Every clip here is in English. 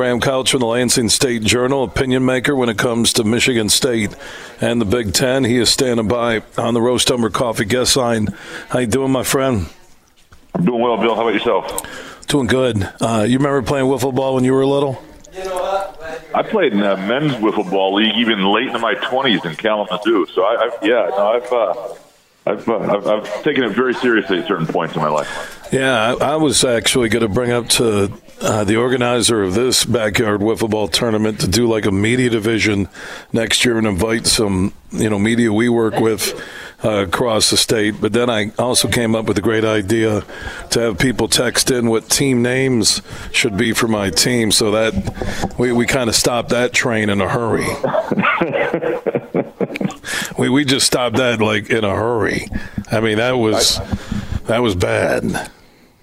Graham Couch from the Lansing State Journal, opinion maker when it comes to Michigan State and the Big Ten. He is standing by on the Roast Umber Coffee guest line. How you doing, my friend? I'm doing well, Bill. How about yourself? Doing good. Uh, you remember playing wiffle ball when you were little? I played in a men's wiffle ball league even late in my 20s in Kalamazoo. So I, I've yeah, no, I've, uh, I've, uh, I've I've taken it very seriously at certain points in my life. Yeah, I, I was actually going to bring up to uh, the organizer of this backyard wiffle ball tournament to do like a media division next year and invite some you know media we work with uh, across the state. But then I also came up with a great idea to have people text in what team names should be for my team, so that we, we kind of stopped that train in a hurry. we we just stopped that like in a hurry. I mean that was that was bad.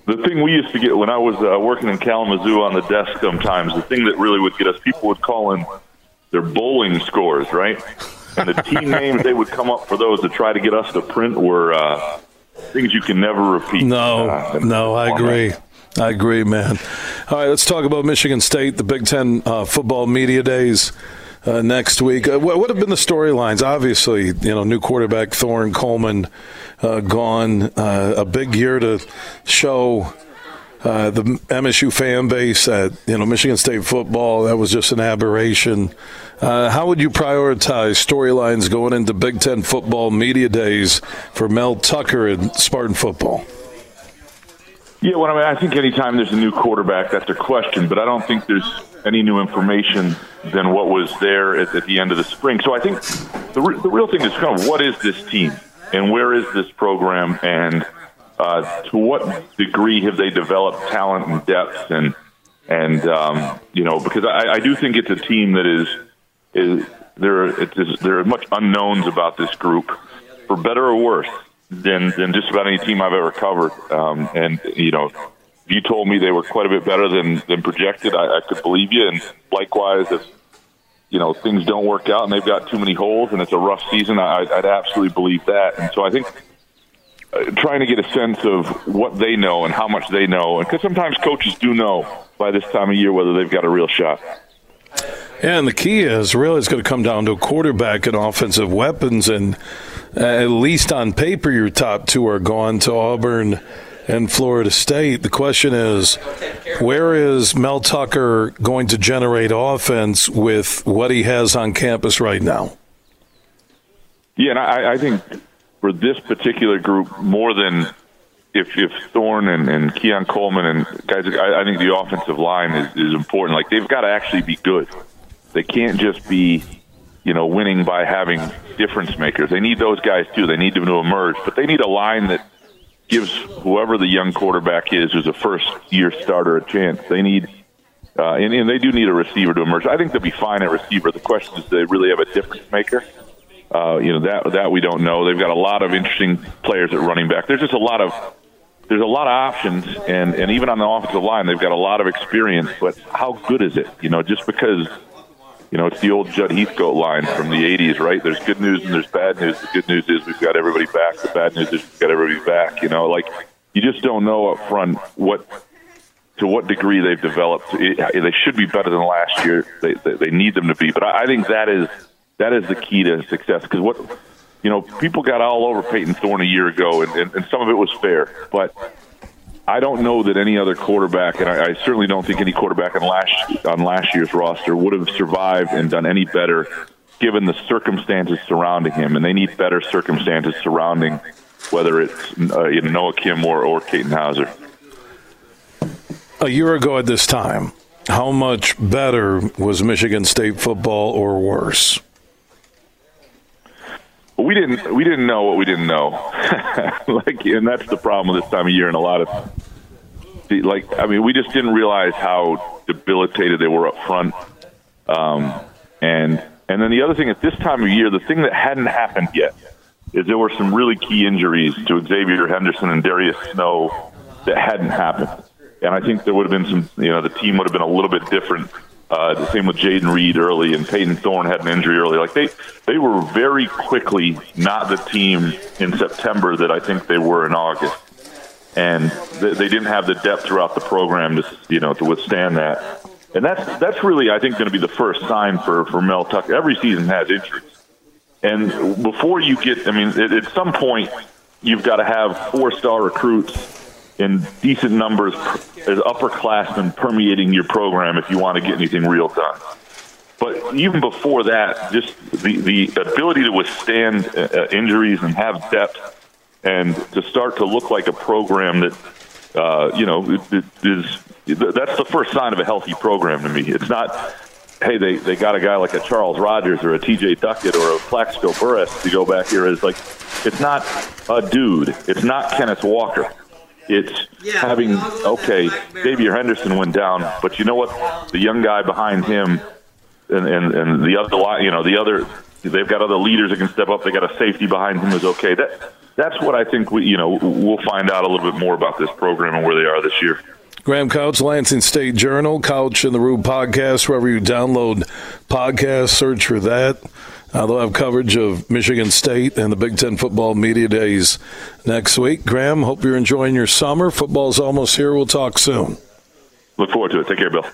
The thing we used to get when I was uh, working in Kalamazoo on the desk sometimes, the thing that really would get us, people would call in their bowling scores, right? And the team names they would come up for those to try to get us to print were uh, things you can never repeat. No, Uh, no, I agree. I agree, man. All right, let's talk about Michigan State, the Big Ten uh, football media days uh, next week. Uh, what, what have been the storylines? Obviously, you know, new quarterback Thorne Coleman uh, gone. Uh, a big year to show uh, the MSU fan base that you know Michigan State football that was just an aberration. Uh, how would you prioritize storylines going into Big Ten football media days for Mel Tucker and Spartan football? Yeah, well, I mean, I think anytime there's a new quarterback, that's a question, but I don't think there's any new information than what was there at, at the end of the spring. So I think the, re- the real thing is kind of what is this team and where is this program and uh, to what degree have they developed talent and depth and and um, you know because I, I do think it's a team that is is there it's, there are much unknowns about this group for better or worse than than just about any team I've ever covered. Um, and you know, you told me they were quite a bit better than than projected, I, I could believe you. And likewise, if you know things don't work out and they've got too many holes and it's a rough season, I, I'd absolutely believe that. And so I think. Uh, trying to get a sense of what they know and how much they know, because sometimes coaches do know by this time of year whether they've got a real shot. Yeah, and the key is really it's going to come down to quarterback and offensive weapons. And uh, at least on paper, your top two are gone to Auburn and Florida State. The question is, where is Mel Tucker going to generate offense with what he has on campus right now? Yeah, and I, I think for this particular group, more than if if Thorne and, and Keon Coleman and guys, I, I think the offensive line is, is important. Like they've got to actually be good. They can't just be, you know, winning by having difference makers. They need those guys too. They need them to emerge, but they need a line that gives whoever the young quarterback is, who's a first year starter, a chance. They need. Uh, and, and they do need a receiver to emerge. I think they'll be fine at receiver. The question is, do they really have a difference maker? Uh, you know that that we don't know. They've got a lot of interesting players at running back. There's just a lot of there's a lot of options, and and even on the offensive line, they've got a lot of experience. But how good is it? You know, just because you know it's the old Judd Heathcote line from the '80s, right? There's good news and there's bad news. The good news is we've got everybody back. The bad news is we've got everybody back. You know, like you just don't know up front what to what degree they've developed. It, they should be better than last year. They, they they need them to be, but I, I think that is that is the key to success. Because what you know, people got all over Payton Thorne a year ago, and, and, and some of it was fair, but. I don't know that any other quarterback, and I, I certainly don't think any quarterback on last on last year's roster would have survived and done any better, given the circumstances surrounding him. And they need better circumstances surrounding whether it's uh, you know, Noah Kim or or Katin Houser. A year ago at this time, how much better was Michigan State football or worse? we didn't we didn't know what we didn't know like and that's the problem with this time of year and a lot of like i mean we just didn't realize how debilitated they were up front. Um, and and then the other thing at this time of year the thing that hadn't happened yet is there were some really key injuries to xavier henderson and darius snow that hadn't happened. And i think there would have been some you know the team would have been a little bit different. Uh, the same with Jayden Reed early, and Payton Thorne had an injury early. Like they, they were very quickly not the team in September that I think they were in August, and they, they didn't have the depth throughout the program to, you know, to withstand that. And that's that's really, I think, going to be the first sign for for Mel Tucker. Every season has injuries, and before you get, I mean, at, at some point, you've got to have four star recruits in decent numbers as upperclassmen permeating your program if you want to get anything real done. But even before that, just the, the ability to withstand uh, uh injuries and have depth and to start to look like a program that, uh, you know, is that's the first sign of a healthy program to me. It's not, hey, they, they got a guy like a Charles Rogers or a TJ Duckett or a Plaxico Burress to go back here is like, it's not a dude. It's not Kenneth Walker. It's yeah, having, okay, Xavier Henderson went down, but you know what? The young guy behind him and, and, and the other, you know, the other, they've got other leaders that can step up. They got a safety behind him is okay. That, that's what I think we, you know, we'll find out a little bit more about this program and where they are this year. Graham Couch, Lansing State Journal, Couch in the Rube podcast, wherever you download podcasts, search for that. Uh, they'll have coverage of Michigan State and the Big Ten football media days next week. Graham, hope you're enjoying your summer. Football's almost here. We'll talk soon. Look forward to it. Take care, Bill.